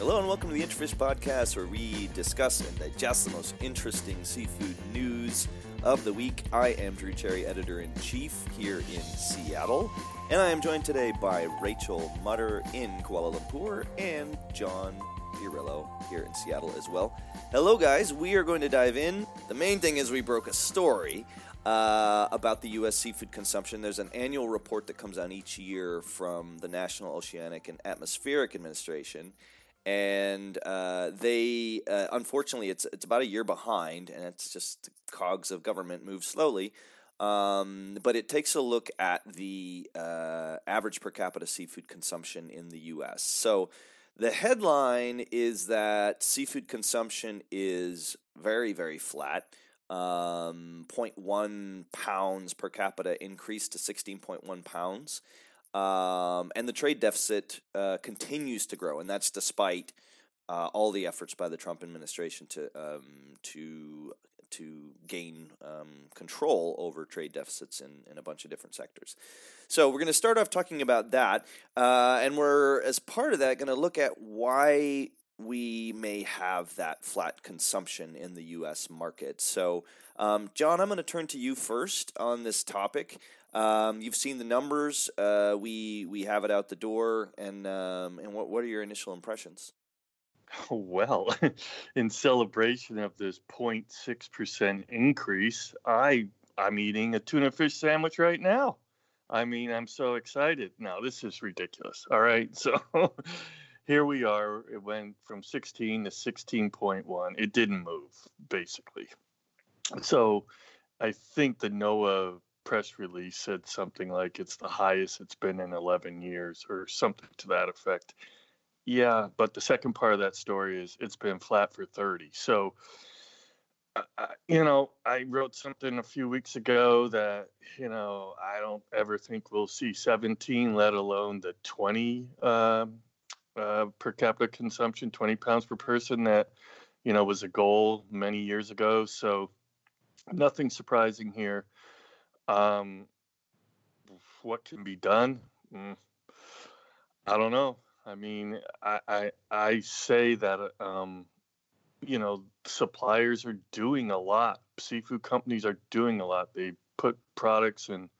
Hello and welcome to the IntraFish Podcast, where we discuss and digest the most interesting seafood news of the week. I am Drew Cherry, editor in chief here in Seattle, and I am joined today by Rachel Mutter in Kuala Lumpur and John Fiorillo here in Seattle as well. Hello, guys. We are going to dive in. The main thing is we broke a story uh, about the U.S. seafood consumption. There's an annual report that comes out each year from the National Oceanic and Atmospheric Administration and uh, they uh, unfortunately it's it's about a year behind, and it's just cogs of government move slowly. Um, but it takes a look at the uh, average per capita seafood consumption in the U.S. So the headline is that seafood consumption is very very flat. Um, 0.1 pounds per capita increased to 16.1 pounds. Um, and the trade deficit uh, continues to grow, and that's despite uh, all the efforts by the Trump administration to um, to to gain um, control over trade deficits in, in a bunch of different sectors. So we're going to start off talking about that, uh, and we're as part of that going to look at why we may have that flat consumption in the U.S. market. So, um, John, I'm going to turn to you first on this topic. Um, you've seen the numbers. Uh, we we have it out the door, and um, and what what are your initial impressions? Well, in celebration of this 0.6 percent increase, I I'm eating a tuna fish sandwich right now. I mean, I'm so excited. Now this is ridiculous. All right, so. here we are. It went from 16 to 16.1. It didn't move, basically. So I think the NOAA press release said something like it's the highest it's been in 11 years or something to that effect. Yeah, but the second part of that story is it's been flat for 30. So, uh, you know, I wrote something a few weeks ago that, you know, I don't ever think we'll see 17, let alone the 20 um, uh, per capita consumption, 20 pounds per person that, you know, was a goal many years ago. So, nothing surprising here. Um, what can be done? Mm, I don't know. I mean, I I, I say that um, you know suppliers are doing a lot. Seafood companies are doing a lot. They put products in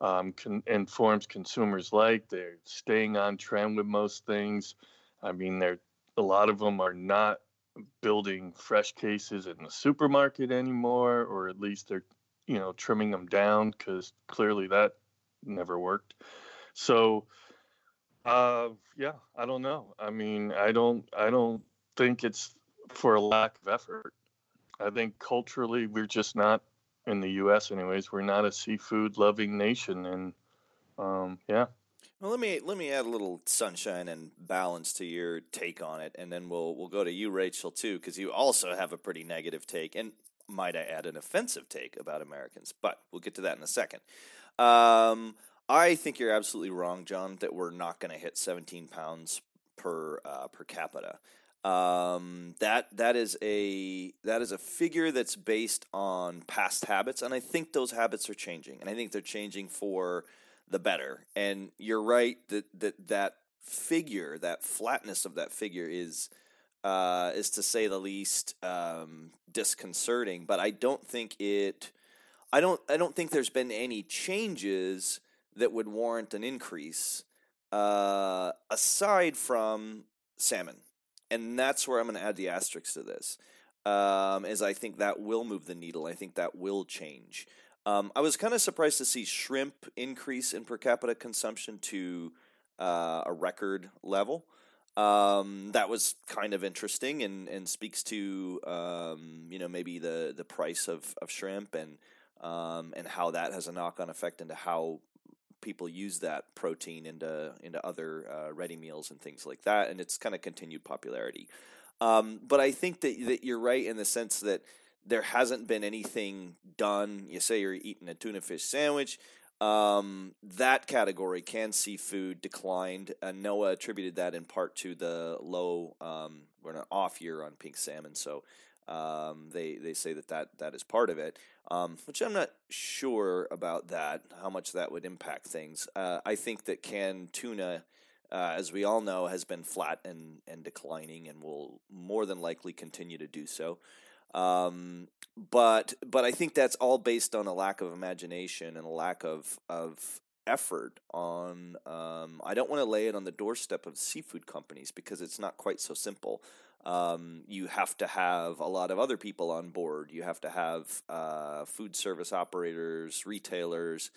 um, and forms consumers like. They're staying on trend with most things. I mean, they're a lot of them are not building fresh cases in the supermarket anymore, or at least they're you know trimming them down because clearly that never worked. So uh yeah i don't know. I mean i don't i don't think it's for a lack of effort. I think culturally we're just not in the us anyways we're not a seafood loving nation and um yeah. Well, let me let me add a little sunshine and balance to your take on it, and then we'll we'll go to you, Rachel, too, because you also have a pretty negative take. And might I add, an offensive take about Americans, but we'll get to that in a second. Um, I think you're absolutely wrong, John, that we're not going to hit 17 pounds per uh, per capita. Um, that that is a that is a figure that's based on past habits, and I think those habits are changing, and I think they're changing for the better. And you're right that that that figure, that flatness of that figure, is uh, is to say the least um, disconcerting. But I don't think it. I don't. I don't think there's been any changes that would warrant an increase uh, aside from salmon, and that's where I'm going to add the asterisk to this. Um, as I think that will move the needle. I think that will change. Um, I was kind of surprised to see shrimp increase in per capita consumption to uh, a record level. Um, that was kind of interesting and, and speaks to um, you know maybe the, the price of, of shrimp and um, and how that has a knock on effect into how people use that protein into into other uh, ready meals and things like that, and it's kind of continued popularity. Um, but I think that that you're right in the sense that there hasn't been anything done. You say you're eating a tuna fish sandwich. Um, that category, canned seafood, declined. Uh, NOAA attributed that in part to the low, um, we're an off year on pink salmon, so um, they they say that, that that is part of it. Um, which I'm not sure about that, how much that would impact things. Uh, I think that canned tuna uh, as we all know, has been flat and, and declining and will more than likely continue to do so. Um, but but I think that's all based on a lack of imagination and a lack of of effort on. Um, I don't want to lay it on the doorstep of seafood companies because it's not quite so simple. Um, you have to have a lot of other people on board. You have to have uh, food service operators, retailers,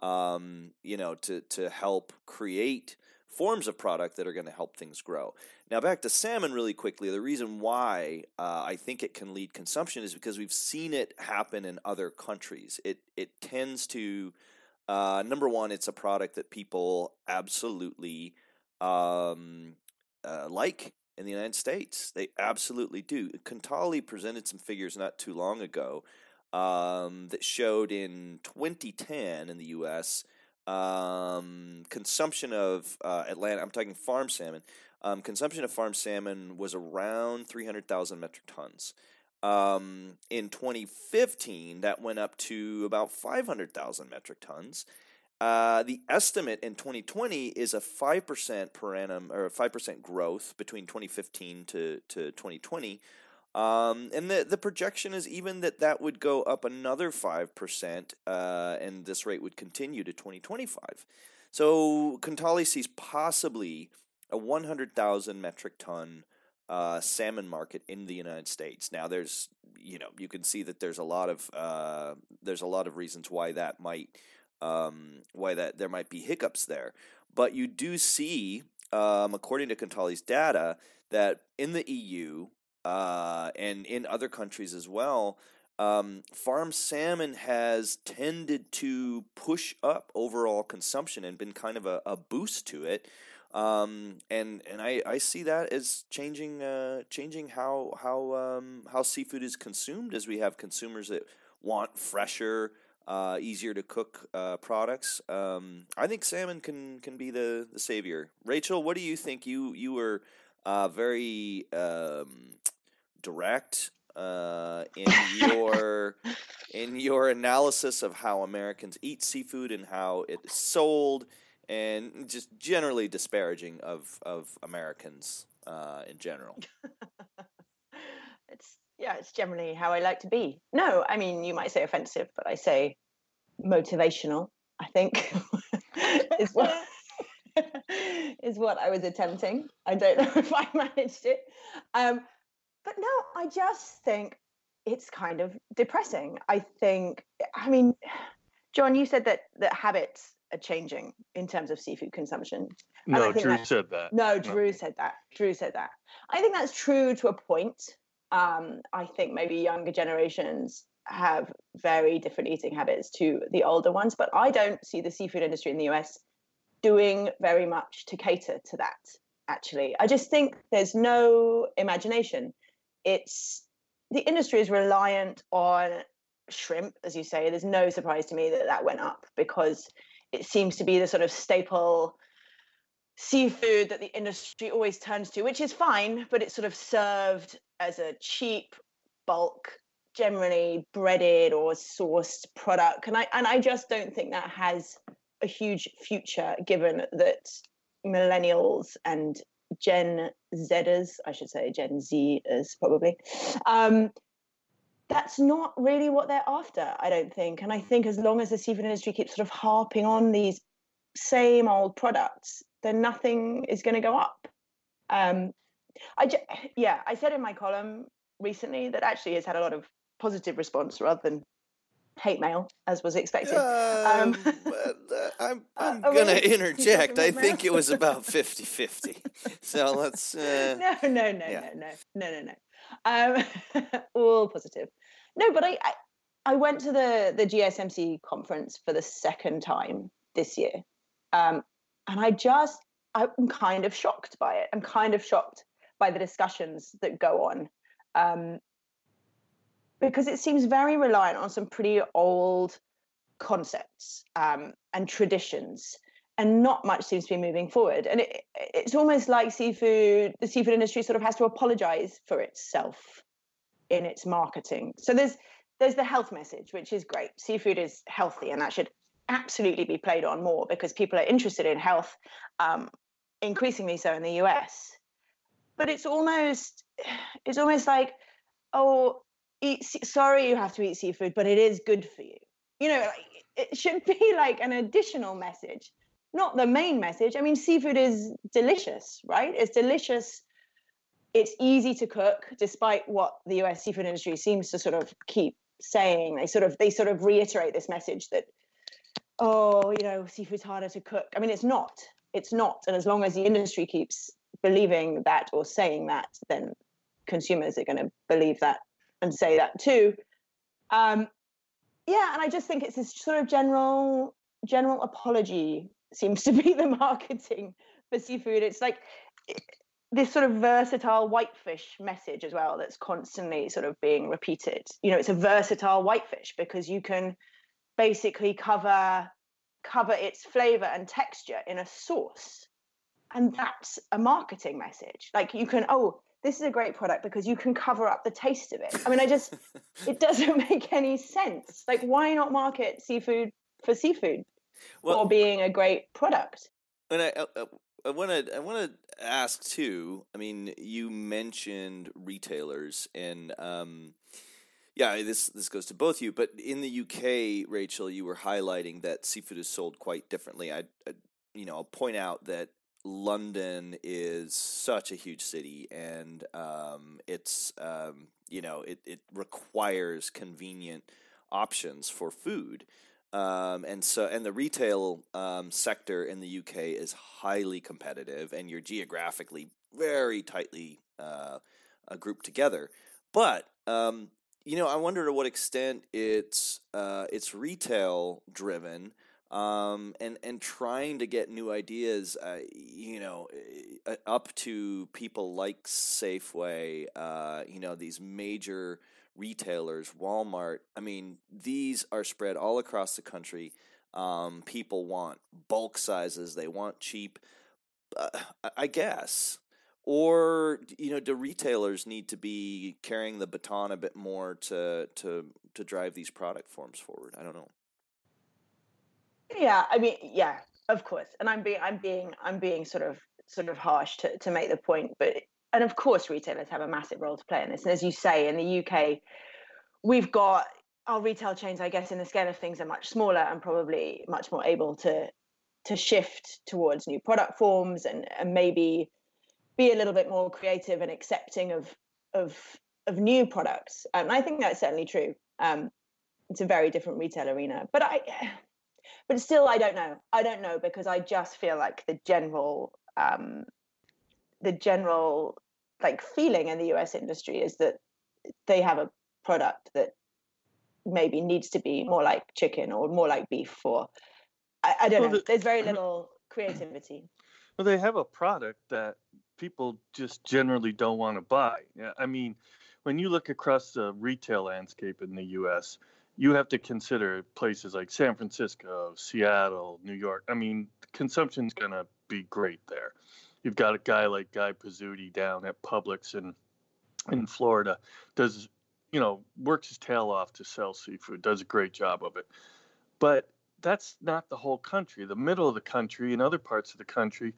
um, you know, to to help create forms of product that are going to help things grow. Now, back to salmon really quickly. The reason why uh, I think it can lead consumption is because we've seen it happen in other countries. It it tends to uh, number one, it's a product that people absolutely um, uh, like in the United States. They absolutely do. Kontali presented some figures not too long ago um, that showed in 2010 in the U.S. Um, consumption of uh, Atlantic. I'm talking farm salmon. Um, consumption of farm salmon was around 300,000 metric tons. Um, in 2015, that went up to about 500,000 metric tons. Uh, the estimate in 2020 is a 5% per annum or 5% growth between 2015 to, to 2020. Um, and the, the projection is even that that would go up another 5%, uh, and this rate would continue to 2025. So Kontali sees possibly a 100,000 metric ton uh, salmon market in the United States. Now, there's you know you can see that there's a lot of uh, there's a lot of reasons why that might um, why that there might be hiccups there, but you do see, um, according to Kontali's data, that in the EU uh, and in other countries as well. Um, farm salmon has tended to push up overall consumption and been kind of a, a boost to it. Um, and and I, I see that as changing uh, changing how how um, how seafood is consumed as we have consumers that want fresher, uh, easier to cook uh, products. Um, I think salmon can can be the, the savior. Rachel, what do you think? You you were uh, very um, direct uh, in your in your analysis of how Americans eat seafood and how it is sold and just generally disparaging of of Americans uh, in general. it's yeah, it's generally how I like to be. No, I mean you might say offensive, but I say motivational. I think is what is what I was attempting. I don't know if I managed it, um, but no, I just think it's kind of depressing. I think. I mean, John, you said that that habits are changing in terms of seafood consumption. no, Drew said that. No, Drew no. said that. Drew said that. I think that's true to a point. Um, I think maybe younger generations have very different eating habits to the older ones, but I don't see the seafood industry in the US doing very much to cater to that. Actually, I just think there's no imagination. It's the industry is reliant on shrimp, as you say. There's no surprise to me that that went up because it seems to be the sort of staple seafood that the industry always turns to, which is fine, but it's sort of served as a cheap bulk, generally breaded or sourced product. And I and I just don't think that has a huge future given that millennials and Gen Zers, I should say Gen Z is probably, um, that's not really what they're after, I don't think. And I think as long as the seafood industry keeps sort of harping on these same old products, then nothing is going to go up. Um, I just, yeah, I said in my column recently that actually has had a lot of positive response rather than hate mail, as was expected. Um, um, uh, I'm, I'm uh, going to interject. I think it was about 50 50. So let's. Uh, no, no, no, yeah. no, no, no, no, no. Um, all positive. No, but I, I, I went to the the GSMC conference for the second time this year, um, and I just I'm kind of shocked by it. I'm kind of shocked by the discussions that go on. Um, because it seems very reliant on some pretty old concepts um, and traditions and not much seems to be moving forward. And it, it's almost like seafood, the seafood industry sort of has to apologize for itself in its marketing. So there's there's the health message, which is great. Seafood is healthy, and that should absolutely be played on more because people are interested in health. Um, increasingly so in the US. But it's almost it's almost like, oh, eat sorry you have to eat seafood, but it is good for you. You know, it should be like an additional message, not the main message. I mean, seafood is delicious, right? It's delicious. It's easy to cook, despite what the US seafood industry seems to sort of keep saying. They sort of they sort of reiterate this message that, oh, you know, seafood's harder to cook. I mean, it's not it's not. And as long as the industry keeps believing that or saying that, then consumers are going to believe that and say that too. Um, yeah, and I just think it's this sort of general general apology seems to be the marketing for seafood. It's like this sort of versatile whitefish message as well that's constantly sort of being repeated. You know, it's a versatile whitefish because you can basically cover cover its flavor and texture in a sauce. And that's a marketing message. Like you can, oh, this is a great product because you can cover up the taste of it. I mean, I just, it doesn't make any sense. Like, why not market seafood for seafood well, or being a great product? And I, I, I want to, I want to ask too. I mean, you mentioned retailers, and um, yeah, this this goes to both of you. But in the UK, Rachel, you were highlighting that seafood is sold quite differently. I, I you know, I'll point out that London is such a huge city, and um, it's um, you know it it requires convenient options for food. Um, and so, and the retail um, sector in the UK is highly competitive, and you're geographically very tightly uh, grouped together. But um, you know, I wonder to what extent it's uh, it's retail driven, um, and and trying to get new ideas, uh, you know, uh, up to people like Safeway, uh, you know, these major retailers, Walmart. I mean, these are spread all across the country. Um, people want bulk sizes; they want cheap. Uh, I guess or you know do retailers need to be carrying the baton a bit more to to to drive these product forms forward i don't know yeah i mean yeah of course and i'm being i'm being i'm being sort of sort of harsh to, to make the point but and of course retailers have a massive role to play in this and as you say in the uk we've got our retail chains i guess in the scale of things are much smaller and probably much more able to to shift towards new product forms and, and maybe be a little bit more creative and accepting of of of new products. And I think that's certainly true. Um, it's a very different retail arena, but I, but still, I don't know. I don't know because I just feel like the general, um, the general like feeling in the US industry is that they have a product that maybe needs to be more like chicken or more like beef or I, I don't well, know. The, There's very little creativity. Well, they have a product that people just generally don't want to buy. I mean, when you look across the retail landscape in the U.S., you have to consider places like San Francisco, Seattle, New York. I mean, consumption's going to be great there. You've got a guy like Guy Pizzuti down at Publix in in Florida, does you know works his tail off to sell seafood, does a great job of it. But that's not the whole country. The middle of the country and other parts of the country,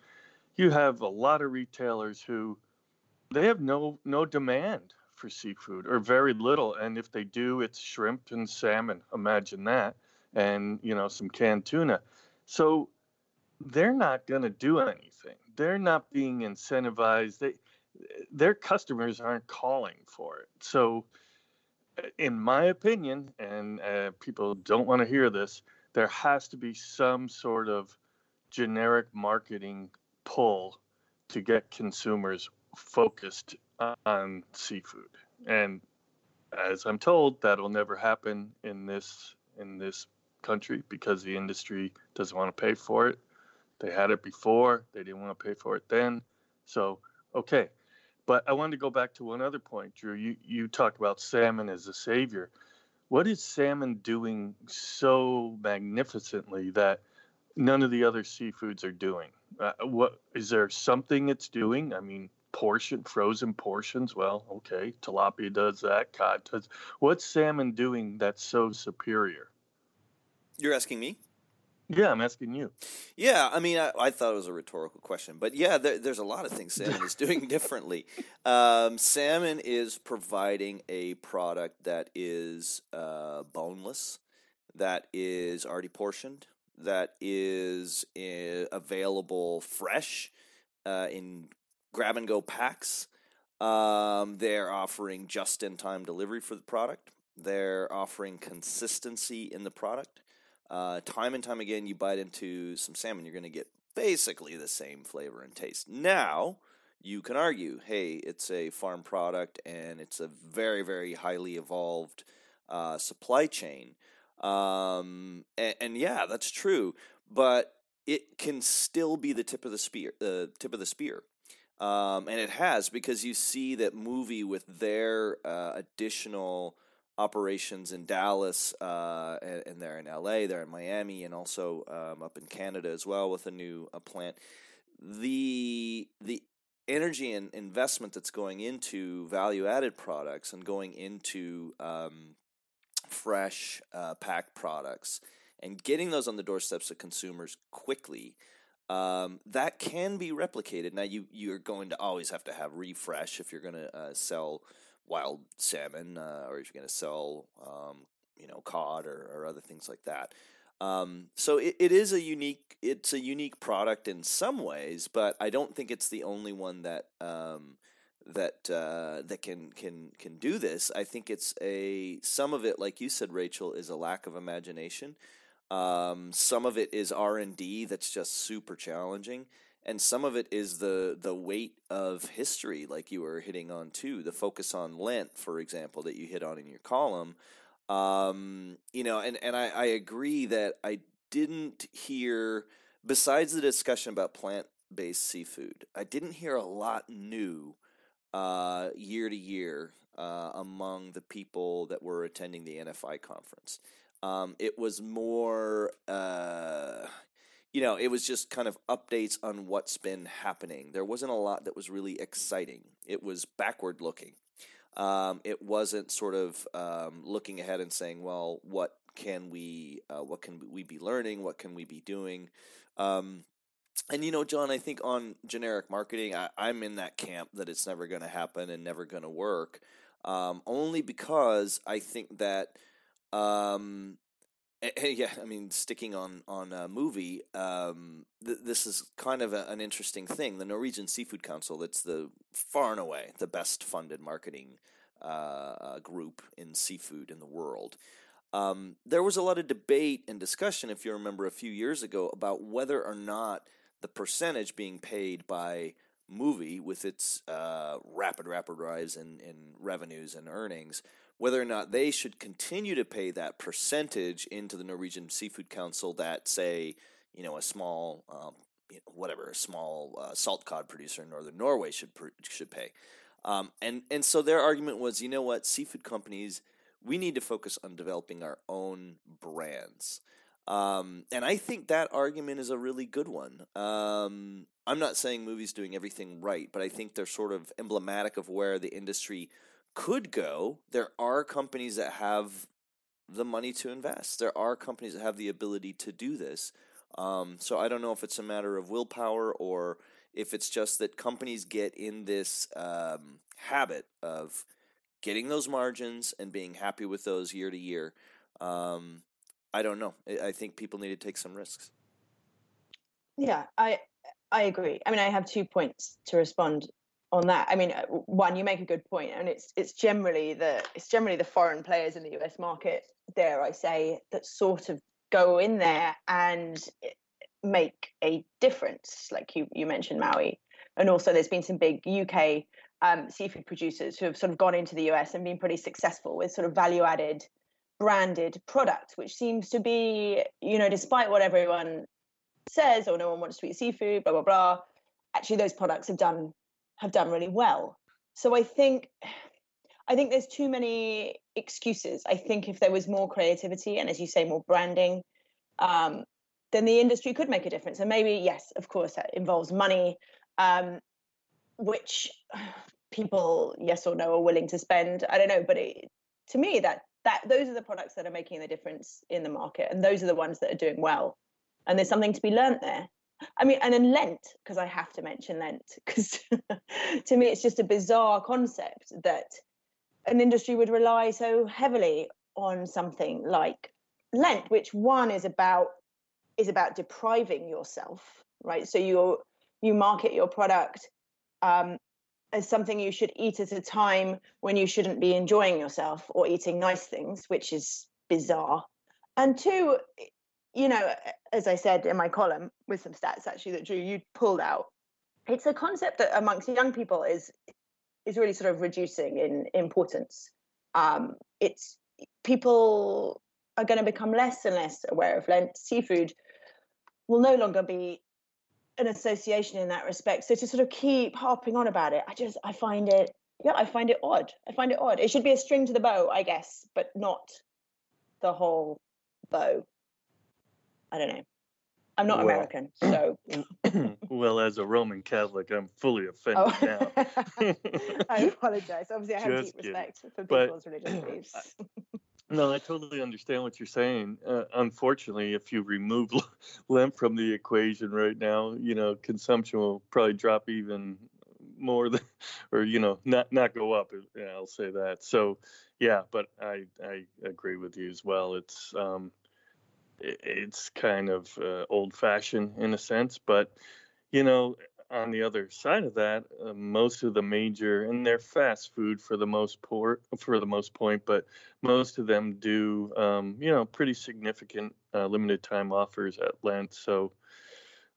you have a lot of retailers who they have no no demand for seafood or very little and if they do it's shrimp and salmon imagine that and you know some canned tuna. So they're not going to do anything. They're not being incentivized. They their customers aren't calling for it. So in my opinion and uh, people don't want to hear this there has to be some sort of generic marketing pull to get consumers focused on seafood. And as I'm told, that'll never happen in this in this country because the industry doesn't want to pay for it. They had it before, they didn't want to pay for it then. So, okay. But I wanted to go back to one other point, Drew. You you talked about salmon as a savior. What is salmon doing so magnificently that none of the other seafoods are doing? Uh, what is there something it's doing? I mean, portion frozen portions. Well, okay, tilapia does that. Cod does. What's salmon doing that's so superior? You're asking me? Yeah, I'm asking you. Yeah, I mean, I, I thought it was a rhetorical question, but yeah, there, there's a lot of things salmon is doing differently. Um, salmon is providing a product that is uh, boneless, that is already portioned, that is uh, available fresh uh, in grab and go packs. Um, they're offering just in time delivery for the product. They're offering consistency in the product. Uh, time and time again, you bite into some salmon, you're going to get basically the same flavor and taste. Now, you can argue, hey, it's a farm product and it's a very, very highly evolved uh, supply chain. Um, and, and, yeah, that's true, but it can still be the tip of the spear. The tip of the spear. Um, and it has because you see that Mowi with their uh, additional operations in Dallas, uh, and, and, they're in LA, they're in Miami, and also um, up in Canada as well with a new uh, plant. The the energy and investment that's going into value added products and going into um, fresh uh, packed products and getting those on the doorsteps of consumers quickly. Um, that can be replicated. Now, you you're going to always have to have refresh if you're going to uh, sell wild salmon, uh, or if you're going to sell, um, you know, cod or, or, other things like that. Um, so it, it is a unique it's a unique product in some ways, but I don't think it's the only one that um, that uh, that can can can do this. I think it's a some of it, like you said, Rachel, is a lack of imagination. Um, some of it is R and D that's just super challenging, and some of it is the the weight of history like you were hitting on too the focus on lent for example that you hit on in your column. Um, you know and and I, I agree that i didn't hear besides the discussion about plant-based seafood i didn't hear a lot new uh, year to year uh, among the people that were attending the nfi conference um, it was more uh, you know, it was just kind of updates on what's been happening. There wasn't a lot that was really exciting. It was backward looking. Um, it wasn't sort of um, looking ahead and saying, "Well, what can we, uh, what can we be learning? What can we be doing?" Um, and you know, John, I think on generic marketing, I, am in that camp that it's never going to happen and never going to work. Um, only because I think that um, yeah, I mean, sticking on on a Mowi, um, th- this is kind of a, an interesting thing. The Norwegian Seafood Council, that's the far and away the best funded marketing uh, uh, group in seafood in the world. Um, there was a lot of debate and discussion, if you remember, a few years ago about whether or not the percentage being paid by Mowi with its uh, rapid, rapid rise in, in revenues and earnings whether or not they should continue to pay that percentage into the Norwegian Seafood Council that, say, you know, a small, um, whatever, a small uh, salt cod producer in northern Norway should should pay. Um, and and so their argument was, you know what, seafood companies, we need to focus on developing our own brands. Um, and I think that argument is a really good one. Um, I'm not saying Mowi's doing everything right, but I think they're sort of emblematic of where the industry could go. There are companies that have the money to invest. There are companies that have the ability to do this. Um, so I don't know if it's a matter of willpower or if it's just that companies get in this um, habit of getting those margins and being happy with those year to year. Um, I don't know. I think people need to take some risks. Yeah, I I agree. I mean, I have two points to respond on that i mean uh, one you make a good point and it's it's generally the it's generally the foreign players in the us market dare i say that sort of go in there and eh, make a difference like you you mentioned Mowi. And also there's been some big uk um, seafood producers who have sort of gone into the us and been pretty successful with sort of value added branded products which seems to be you know despite what everyone says or no one wants to eat seafood blah blah blah actually those products have done have done really well. So I think I think there's too many excuses. I think if there was more creativity and as you say more branding um, then the industry could make a difference. And maybe yes, of course that involves money um, which people yes or no are willing to spend. I don't know, but it, to me that that those are the products that are making the difference in the market and those are the ones that are doing well and there's something to be learnt there. I mean, and then Lent, because I have to mention Lent, because to me it's just a bizarre concept that an industry would rely so heavily on something like Lent, which one is about is about depriving yourself, right? So you you market your product um, as something you should eat at a time when you shouldn't be enjoying yourself or eating nice things, which is bizarre. And two, you know, as I said in my column with some stats actually that Drew you pulled out, it's a concept that amongst young people is is really sort of reducing in importance. Um, it's people are going to become less and less aware of Lent. Seafood will no longer be an association in that respect. So to sort of keep harping on about it, I just I find it yeah, I find it odd. I find it odd. It should be a string to the bow, I guess, but not the whole bow. I don't know. I'm not well, American, so. well, as a Roman Catholic, I'm fully offended oh. now. I apologize. Obviously, I have deep respect for people's but, religious beliefs. no, I totally understand what you're saying. Uh, unfortunately, if you remove Lent from the equation right now, you know, consumption will probably drop even more than, or you know, not not go up. I'll say that. So, yeah, but I I agree with you as well. It's um, it's kind of uh, old fashioned in a sense, but you know, on the other side of that, uh, most of the major and they're fast food for the most part, for the most point, but most of them do, um, you know, pretty significant uh, limited time offers at Lent. So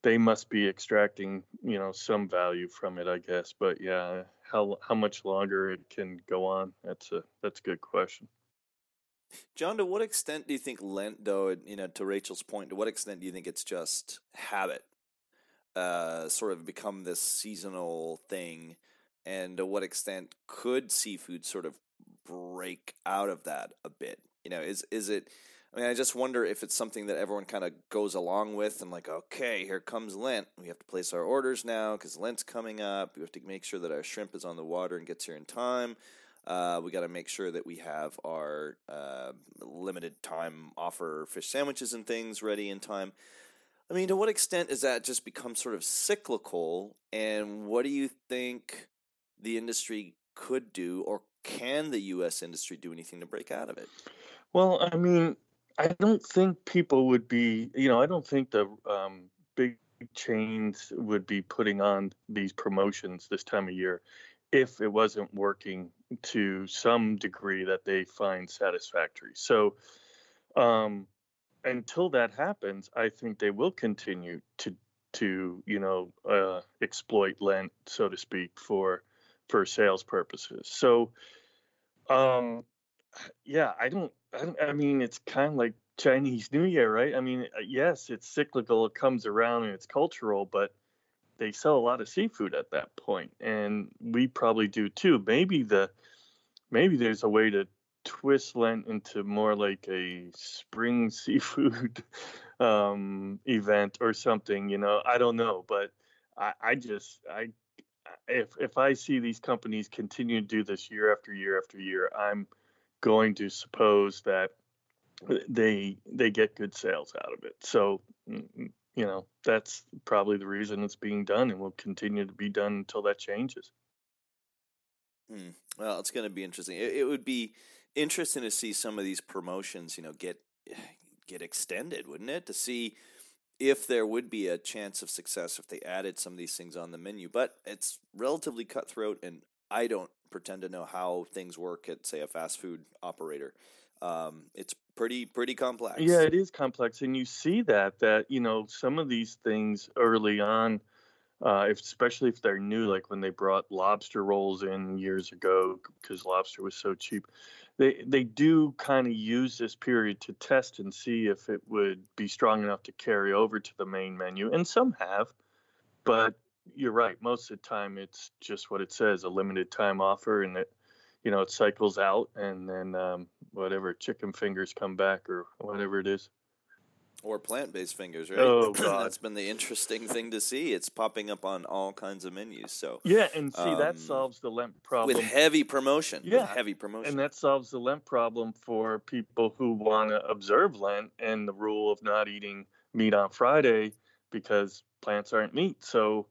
they must be extracting, you know, some value from it, I guess. But yeah, how how much longer it can go on? That's a that's a good question. John, to what extent do you think Lent, though, you know, to Rachel's point, to what extent do you think it's just habit, uh, sort of become this seasonal thing, and to what extent could seafood sort of break out of that a bit? You know, is is it? I mean, I just wonder if it's something that everyone kind of goes along with and like, okay, here comes Lent. We have to place our orders now because Lent's coming up. We have to make sure that our shrimp is on the water and gets here in time. Uh, we got to make sure that we have our uh, limited time offer fish sandwiches and things ready in time. I mean, to what extent has that just become sort of cyclical? And what do you think the industry could do, or can the U.S. industry do anything to break out of it? Well, I mean, I don't think people would be, you know, I don't think the um, big chains would be putting on these promotions this time of year if it wasn't working to some degree that they find satisfactory. So um, until that happens, I think they will continue to to you know uh, exploit Lent, so to speak, for for sales purposes. So um, yeah, I don't, I don't. I mean, it's kind of like Chinese New Year, right? I mean, uh, yes, it's cyclical, it comes around, and it's cultural, but they sell a lot of seafood at that point, and we probably do too. Maybe the maybe there's a way to twist Lent into more like a spring seafood um, event or something. You know, I don't know, but I, I just I if if I see these companies continue to do this year after year after year, I'm going to suppose that they they get good sales out of it. So mm, mm, you know, that's probably the reason it's being done and will continue to be done until that changes. Hmm. Well, it's going to be interesting. It, it, would be interesting to see some of these promotions, you know, get get extended, wouldn't it? To see if there would be a chance of success if they added some of these things on the menu. But it's relatively cutthroat, and I don't pretend to know how things work at, say, a fast food operator. Um, it's pretty pretty complex. Yeah, it is complex, and you see that that you know some of these things early on, uh, if, especially if they're new, like when they brought lobster rolls in years ago because lobster was so cheap. They they do kind of use this period to test and see if it would be strong enough to carry over to the main menu, and some have, but you're right. Most of the time, it's just what it says—a limited time offer, and it you know, it cycles out and then um, whatever chicken fingers come back or whatever it is. Or plant based fingers, right? Oh god, that's been the interesting thing to see. It's popping up on all kinds of menus. So yeah, and see um, that solves the Lent problem with heavy promotion. Yeah, heavy promotion, and that solves the Lent problem for people who want to observe Lent and the rule of not eating meat on Friday because plants aren't meat. So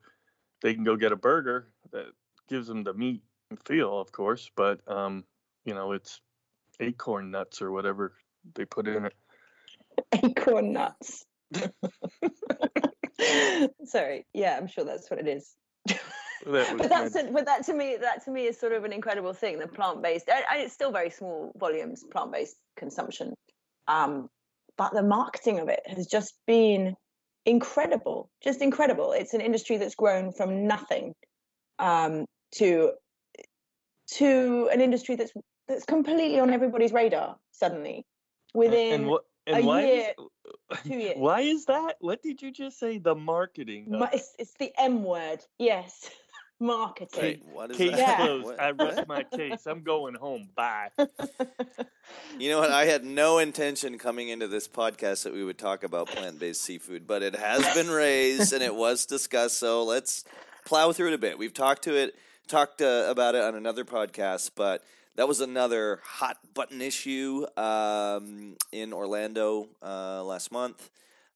they can go get a burger that gives them the meat feel, of course, but um, you know, it's acorn nuts or whatever they put in it. Acorn nuts. Sorry. Yeah, I'm sure that's what it is. That but that's a, but that to me that to me is sort of an incredible thing. The plant based, and it's still very small volumes plant based consumption, um, but the marketing of it has just been incredible, just incredible. It's an industry that's grown from nothing um, to to an industry that's that's completely on everybody's radar suddenly within and what and a why year, is, two years. why is that? What did you just say? The marketing. Of- it's, it's the M word, yes, marketing. Wait, what is Case that? Yeah. closed. What- I rest my case. I'm going home. Bye. You know what? I had no intention coming into this podcast that we would talk about plant based seafood, but it has been raised and it was discussed. So let's plow through it a bit. We've talked to it, talked uh, about it on another podcast, but that was another hot button issue um, in Orlando uh, last month,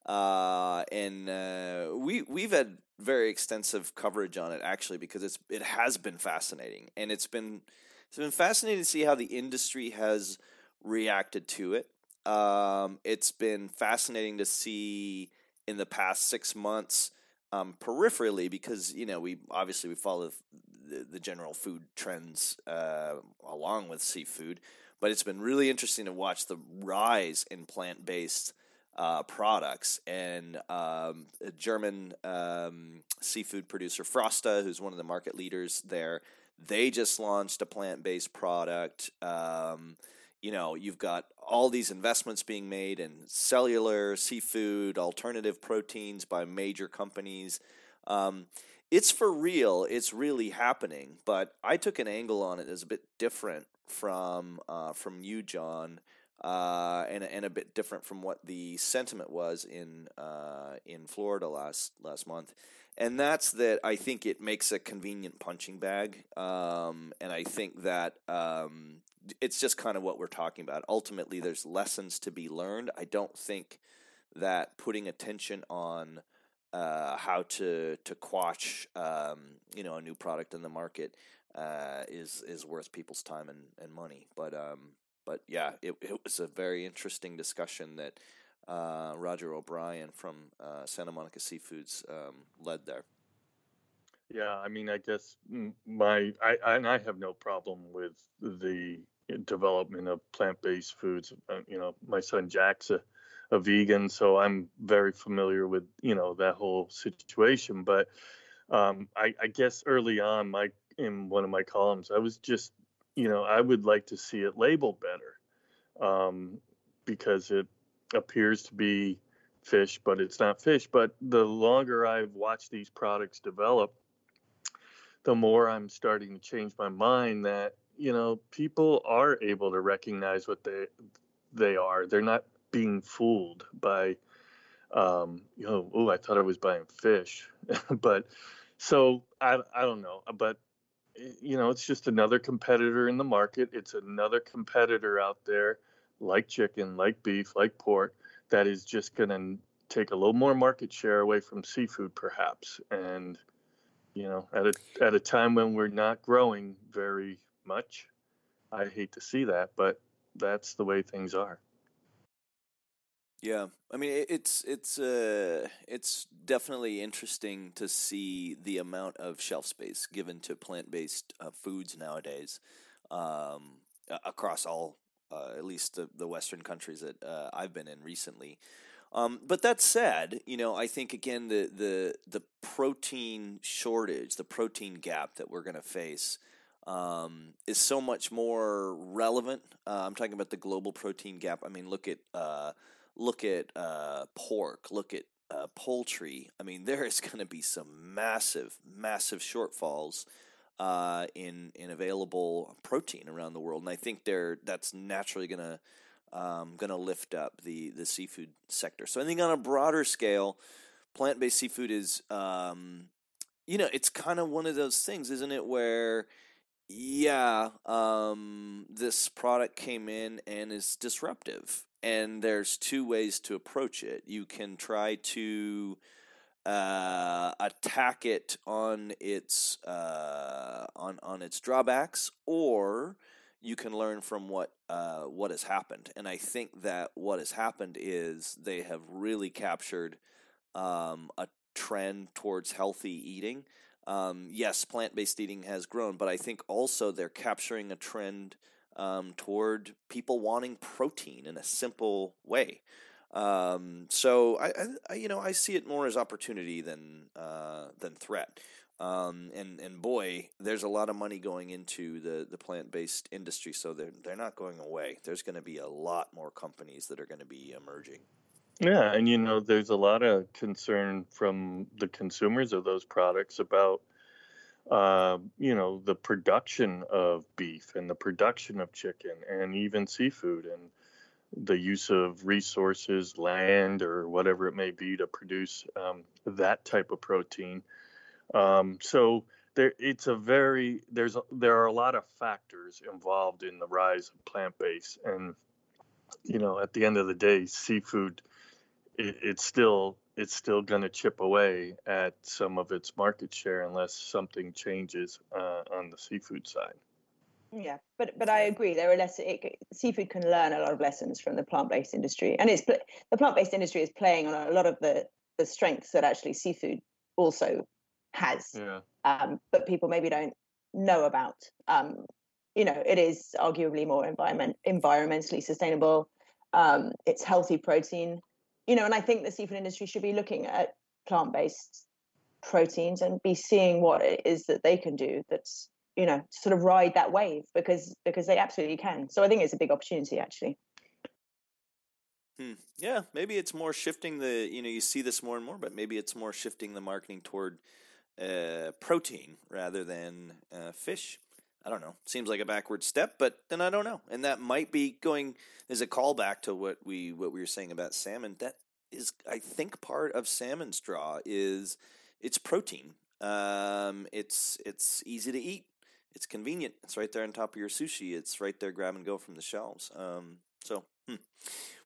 uh, and uh, we we've had very extensive coverage on it actually because it's it has been fascinating and it's been it's been fascinating to see how the industry has reacted to it. Um, it's been fascinating to see in the past six months, um, peripherally, because you know we obviously we follow the, general food trends uh, along with seafood, but it's been really interesting to watch the rise in plant based uh, products and um, a German um, seafood producer Frosta, who's one of the market leaders there. They just launched a plant based product. Um, you know, you've got all these investments being made in cellular, seafood, alternative proteins by major companies. Um, it's for real. It's really happening. But I took an angle on it that's a bit different from uh, from you, John, uh, and and a bit different from what the sentiment was in uh, in Florida last last month. And that's that. I think it makes a convenient punching bag, um, and I think that um, it's just kind of what we're talking about. Ultimately, there's lessons to be learned. I don't think that putting attention on uh, how to to quash um, you know a new product in the market uh, is is worth people's time and, and money. But um, but yeah, it it was a very interesting discussion that uh, Roger O'Brien from uh, Santa Monica Seafoods um, led there. Yeah, I mean, I guess my I and I have no problem with the development of plant-based foods. Uh, you know, my son Jack's a, a vegan, so I'm very familiar with you know that whole situation. But um, I, I guess early on, my in one of my columns, I was just you know I would like to see it labeled better um, because it appears to be fish, but it's not fish. But the longer I've watched these products develop, the more I'm starting to change my mind that you know people are able to recognize what they they are. They're not being fooled by um, you know. Oh, I thought I was buying fish, but so I I don't know, but you know, it's just another competitor in the market. It's another competitor out there, like chicken, like beef, like pork, that is just going to take a little more market share away from seafood, perhaps. And you know, at a at a time when we're not growing very much, I hate to see that, but that's the way things are. Yeah, I mean it, it's it's uh it's definitely interesting to see the amount of shelf space given to plant based uh, foods nowadays, um, across all uh, at least the, the Western countries that uh, I've been in recently. Um, but that said, you know, I think again the the the protein shortage, the protein gap that we're going to face. Um, is so much more relevant. Uh, I'm talking about the global protein gap. I mean, look at uh, look at uh, pork, look at uh, poultry. I mean, there is going to be some massive, massive shortfalls uh, in in available protein around the world, and I think there that's naturally going to um, going to lift up the the seafood sector. So I think on a broader scale, plant based seafood is, um, you know, it's kind of one of those things, isn't it, where yeah, um, this product came in and is disruptive, and there's two ways to approach it. You can try to uh, attack it on its uh, on on its drawbacks, or you can learn from what uh, what has happened. And I think that what has happened is they have really captured um, a trend towards healthy eating. Um, yes, plant based eating has grown, but I think also they're capturing a trend um, toward people wanting protein in a simple way. Um, so I, I, you know, I see it more as opportunity than uh, than threat. Um, and and boy, there's a lot of money going into the, the plant based industry, so they're they're not going away. There's going to be a lot more companies that are going to be emerging. Yeah, and you know, there's a lot of concern from the consumers of those products about, uh, you know, the production of beef and the production of chicken and even seafood and the use of resources, land, or whatever it may be to produce um, that type of protein. Um, so there, it's a very there's there are a lot of factors involved in the rise of plant-based, and you know, at the end of the day, seafood it, it's still it's still going to chip away at some of its market share unless something changes uh, on the seafood side. Yeah, but but I agree. There are less. It, seafood can learn a lot of lessons from the plant-based industry, and it's the plant-based industry is playing on a lot of the the strengths that actually seafood also has. Yeah. Um, but people maybe don't know about. Um, you know, it is arguably more environment environmentally sustainable. Um, it's healthy protein. You know, and I think the seafood industry should be looking at plant-based proteins and be seeing what it is that they can do that's you know sort of ride that wave because because they absolutely can. So i think it's a big opportunity actually. Hmm. yeah maybe it's more shifting the you know you see this more and more but maybe it's more shifting the marketing toward uh, protein rather than uh, fish i don't know seems like a backward step but then i don't know and that might be going as a callback to what we what we were saying about salmon that is i think part of salmon straw is it's protein um, it's it's easy to eat it's convenient. It's right there on top of your sushi. It's right there, grab and go from the shelves. Um, so, hmm.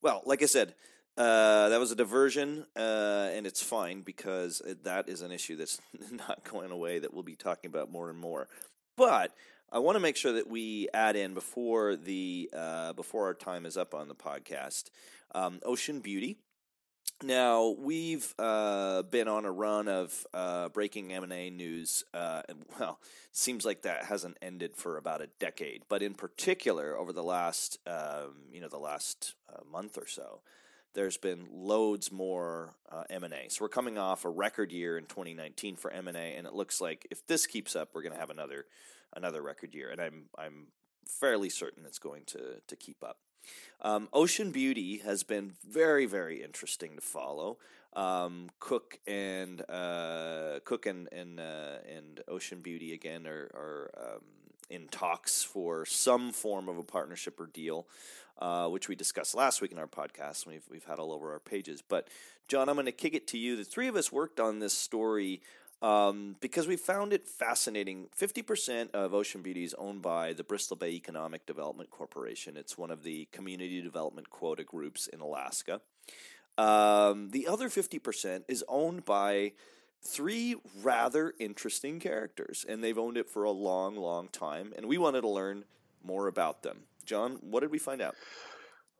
well, like I said, uh, that was a diversion, uh, and it's fine because that is an issue that's not going away that we'll be talking about more and more. But I want to make sure that we add in before the uh, before our time is up on the podcast, um, Ocean Beauty. Now we've uh, been on a run of uh, breaking M and A news. Uh, and, well, seems like that hasn't ended for about a decade. But in particular, over the last um, you know the last uh, month or so, there's been loads more uh, M and A. So we're coming off a record year in 2019 for M and A, and it looks like if this keeps up, we're going to have another another record year. And I'm I'm fairly certain it's going to to keep up. Um, Ocean Beauty has been very, very interesting to follow. Um, Cooke and uh, Cooke and and uh, and Ocean Beauty again are are um, in talks for some form of a partnership or deal, uh, which we discussed last week in our podcast. We've we've had all over our pages. But John, I'm going to kick it to you. The three of us worked on this story um, because we found it fascinating. 50% of Ocean Beauty is owned by the Bristol Bay Economic Development Corporation. It's one of the community development quota groups in Alaska. Um, the other 50% is owned by three rather interesting characters, and they've owned it for a long, long time. And we wanted to learn more about them. John, what did we find out?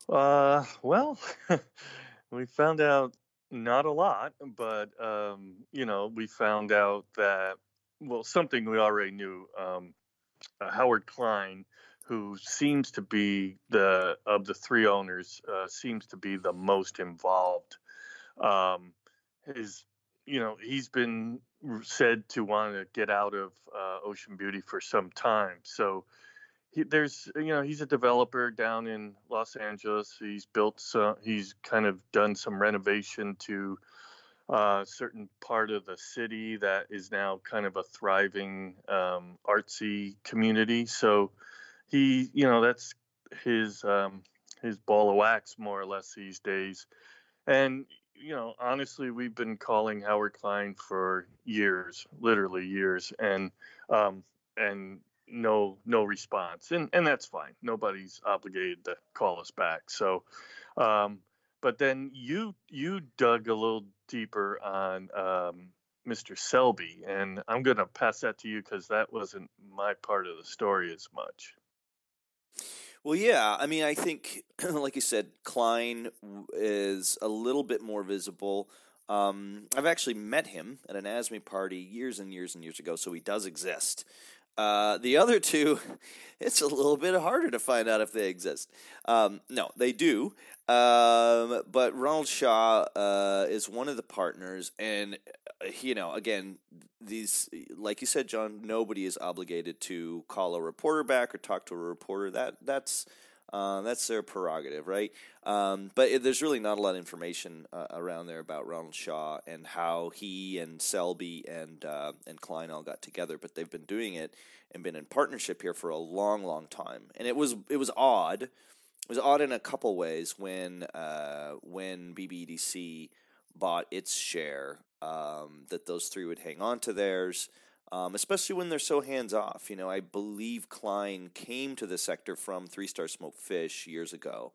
Uh, well, we found out not a lot, but um, you know, we found out that well, something we already knew. Um, uh, Howard Klein, who seems to be the of the three owners, uh, seems to be the most involved. Um, his, you know, he's been said to want to get out of uh, Ocean Beauty for some time. So he, there's you know he's a developer down in Los Angeles. He's built some. He's kind of done some renovation to a uh, certain part of the city that is now kind of a thriving um, artsy community. So he, you know, that's his um, his ball of wax more or less these days. And you know, honestly, we've been calling Howard Klein for years, literally years, and um, and no no response, and and that's fine. Nobody's obligated to call us back. So, um, but then you you dug a little deeper on um, Mr. Selby, and I'm going to pass that to you because that wasn't my part of the story as much. Well, yeah. I mean, I think, like you said, Klein is a little bit more visible. Um, I've actually met him at an ASMI party years and years and years ago, so he does exist. Uh, the other two, it's a little bit harder to find out if they exist. Um, no, they do. Um, but Ronald Shaw uh, is one of the partners, and uh, you know, again, these, like you said, John, nobody is obligated to call a reporter back or talk to a reporter. That that's uh, that's their prerogative, right? Um, but it, there's really not a lot of information uh, around there about Ronald Shaw and how he and Selby and uh, and Klein all got together. But they've been doing it and been in partnership here for a long, long time. And it was it was odd. It was odd in a couple ways when uh, when BBDC bought its share um, that those three would hang on to theirs um, especially when they're so hands off. You know, I believe Klein came to the sector from Three Star Smoked Fish years ago,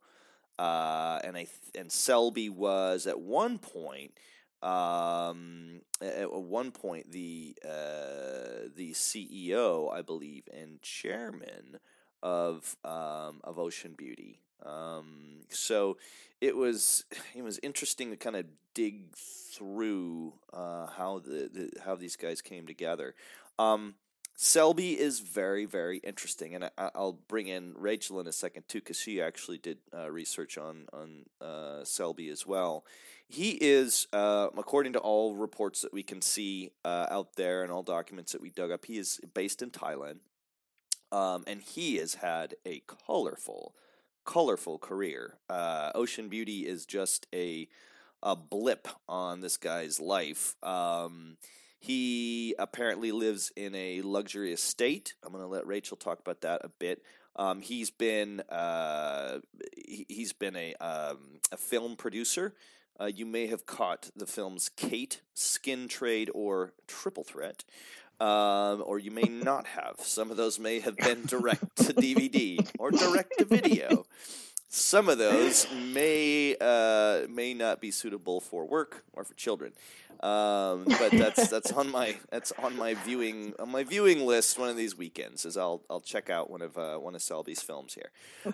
uh, and I and Selby was at one point. Um, at one point, the uh, the CEO, I believe, and chairman of um, of Ocean Beauty. Um, so it was it was interesting to kind of dig through uh, how the, the, how these guys came together. Um, Selby is very very interesting, and I, will bring in Rachel in a second too, because she actually did uh, research on on uh, Selby as well. He is, uh, according to all reports that we can see uh, out there and all documents that we dug up, he is based in Thailand, um, and he has had a colorful colorful career. Uh, Ocean Beauty is just a a blip on this guy's life. Um, he apparently lives in a luxury estate. I'm going to let Rachel talk about that a bit. Um, he's been uh, he, has been a um, a film producer. Uh, you may have caught the films Kate, Skin Trade, or Triple Threat um, or you may not have. Some of those may have been direct to DVD or direct to video. Some of those may uh, may not be suitable for work or for children, um, but that's that's on my that's on my viewing on my viewing list. One of these weekends is I'll I'll check out one of uh, one of Selby's films here.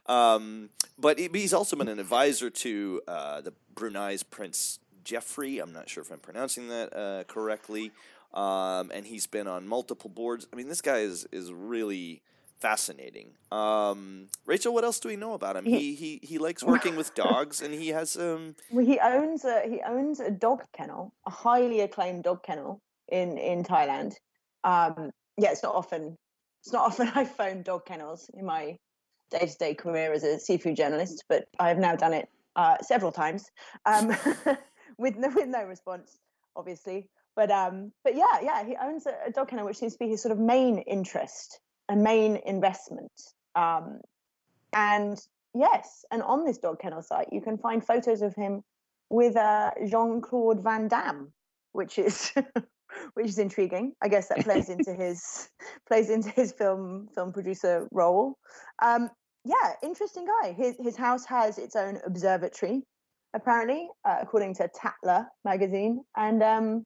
Um, but he's also been an advisor to uh, the Brunei's Prince Jefri. I'm not sure if I'm pronouncing that uh, correctly um, and he's been on multiple boards. I mean, this guy is is really fascinating. Um, Rachel, what else do we know about him? He he he likes working with dogs, and he has um. Well, he owns a he owns a dog kennel, a highly acclaimed dog kennel in in Thailand. Um, yeah, it's not often it's not often I phone dog kennels in my day to day career as a seafood journalist, but I have now done it uh, several times um, with no, with no response, obviously. But um, but yeah, yeah, he owns a, a dog kennel, which seems to be his sort of main interest and main investment. Um, and yes, and on this dog kennel site, you can find photos of him with uh, Jean Claude Van Damme, which is which is intriguing. I guess that plays into his plays into his film film producer role. Um, yeah, interesting guy. His his house has its own observatory, apparently, uh, according to Tatler magazine, and um,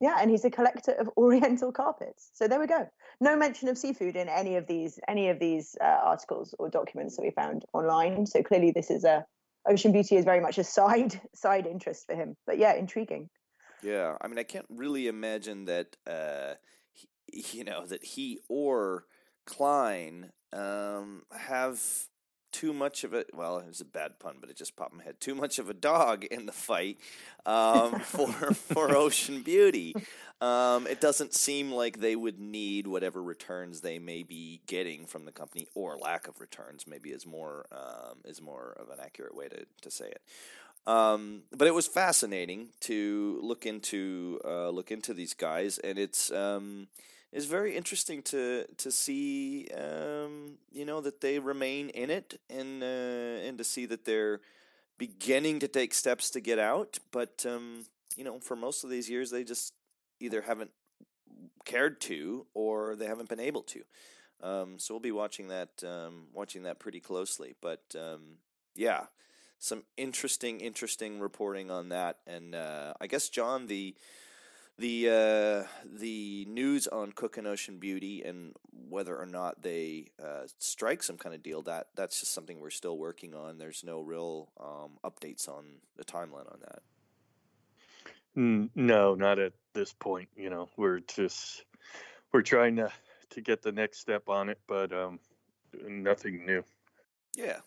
yeah, and he's a collector of Oriental carpets. So there we go. No mention of seafood in any of these any of these uh, articles or documents that we found online. So clearly, this is a ocean beauty is very much a side side interest for him. But yeah, intriguing. Yeah, I mean, I can't really imagine that. Uh, he, you know that he or Klein um, have too much of it. Well, it was a bad pun, but it just popped in my head. Too much of a dog in the fight um, for for Ocean Beauty. Um, it doesn't seem like they would need whatever returns they may be getting from the company, or lack of returns. Maybe is more um, is more of an accurate way to to say it. Um, but it was fascinating to look into uh, look into these guys, and it's um, is very interesting to to see um, you know that they remain in it and uh, and to see that they're beginning to take steps to get out but um, you know for most of these years they just either haven't cared to or they haven't been able to Um, so we'll be watching that um, watching that pretty closely. But um, yeah, some interesting interesting reporting on that. And uh, I guess John the the uh, the news on Cooke and Ocean Beauty and whether or not they uh, strike some kind of deal that that's just something we're still working on. There's no real um, updates on the timeline on that. No, not at this point. You know, we're just we're trying to to get the next step on it, but um, nothing new. Yeah.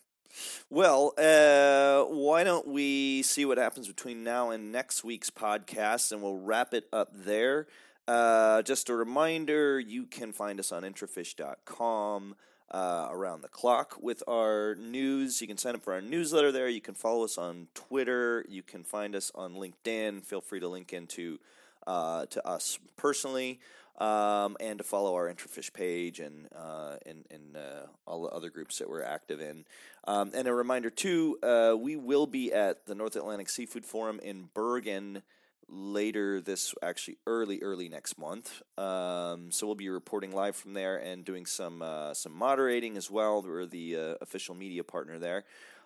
Well, uh, why don't we see what happens between now and next week's podcast, and we'll wrap it up there. Uh, just a reminder you can find us on intrafish.com uh, around the clock with our news. You can sign up for our newsletter there. You can follow us on Twitter. You can find us on LinkedIn. Feel free to link into uh, to us personally. Um, and to follow our IntraFish page and uh, and, and uh, all the other groups that we're active in. Um, and a reminder too, uh, we will be at the North Atlantic Seafood Forum in Bergen later this actually early early next month. Um, so we'll be reporting live from there and doing some uh, some moderating as well. We're the uh, official media partner there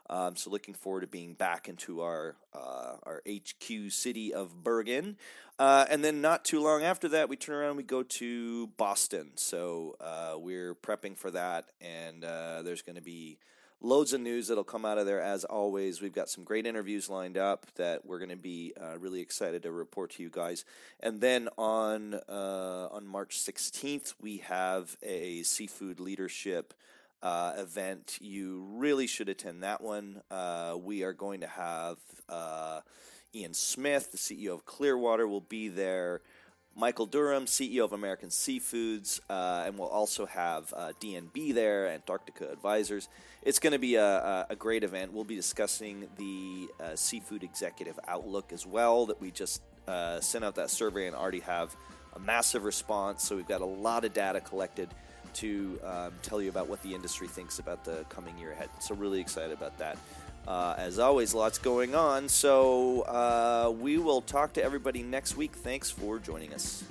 um, so looking forward to being back into our uh, our HQ city of Bergen, uh, and then not too long after that, we turn around we go to Boston. So uh, we're prepping for that, and uh, there's going to be loads of news that'll come out of there as always. We've got some great interviews lined up that we're going to be uh, really excited to report to you guys. And then on uh, on March 16th, we have a seafood leadership uh, event. You really should attend that one. Uh, we are going to have uh, Ian Smith, the CEO of Clearwater, will be there. Mikel Durham, CEO of American Seafoods, uh, and we'll also have uh, DNB there, Antarctica Advisors. It's going to be a, a, great event. We'll be discussing the uh, Seafood Executive Outlook as well, that we just sent out that survey and already have a massive response. So we've got a lot of data collected to um, tell you about what the industry thinks about the coming year ahead. So, really excited about that. Uh, as always, lots going on. So, uh, we will talk to everybody next week. Thanks for joining us.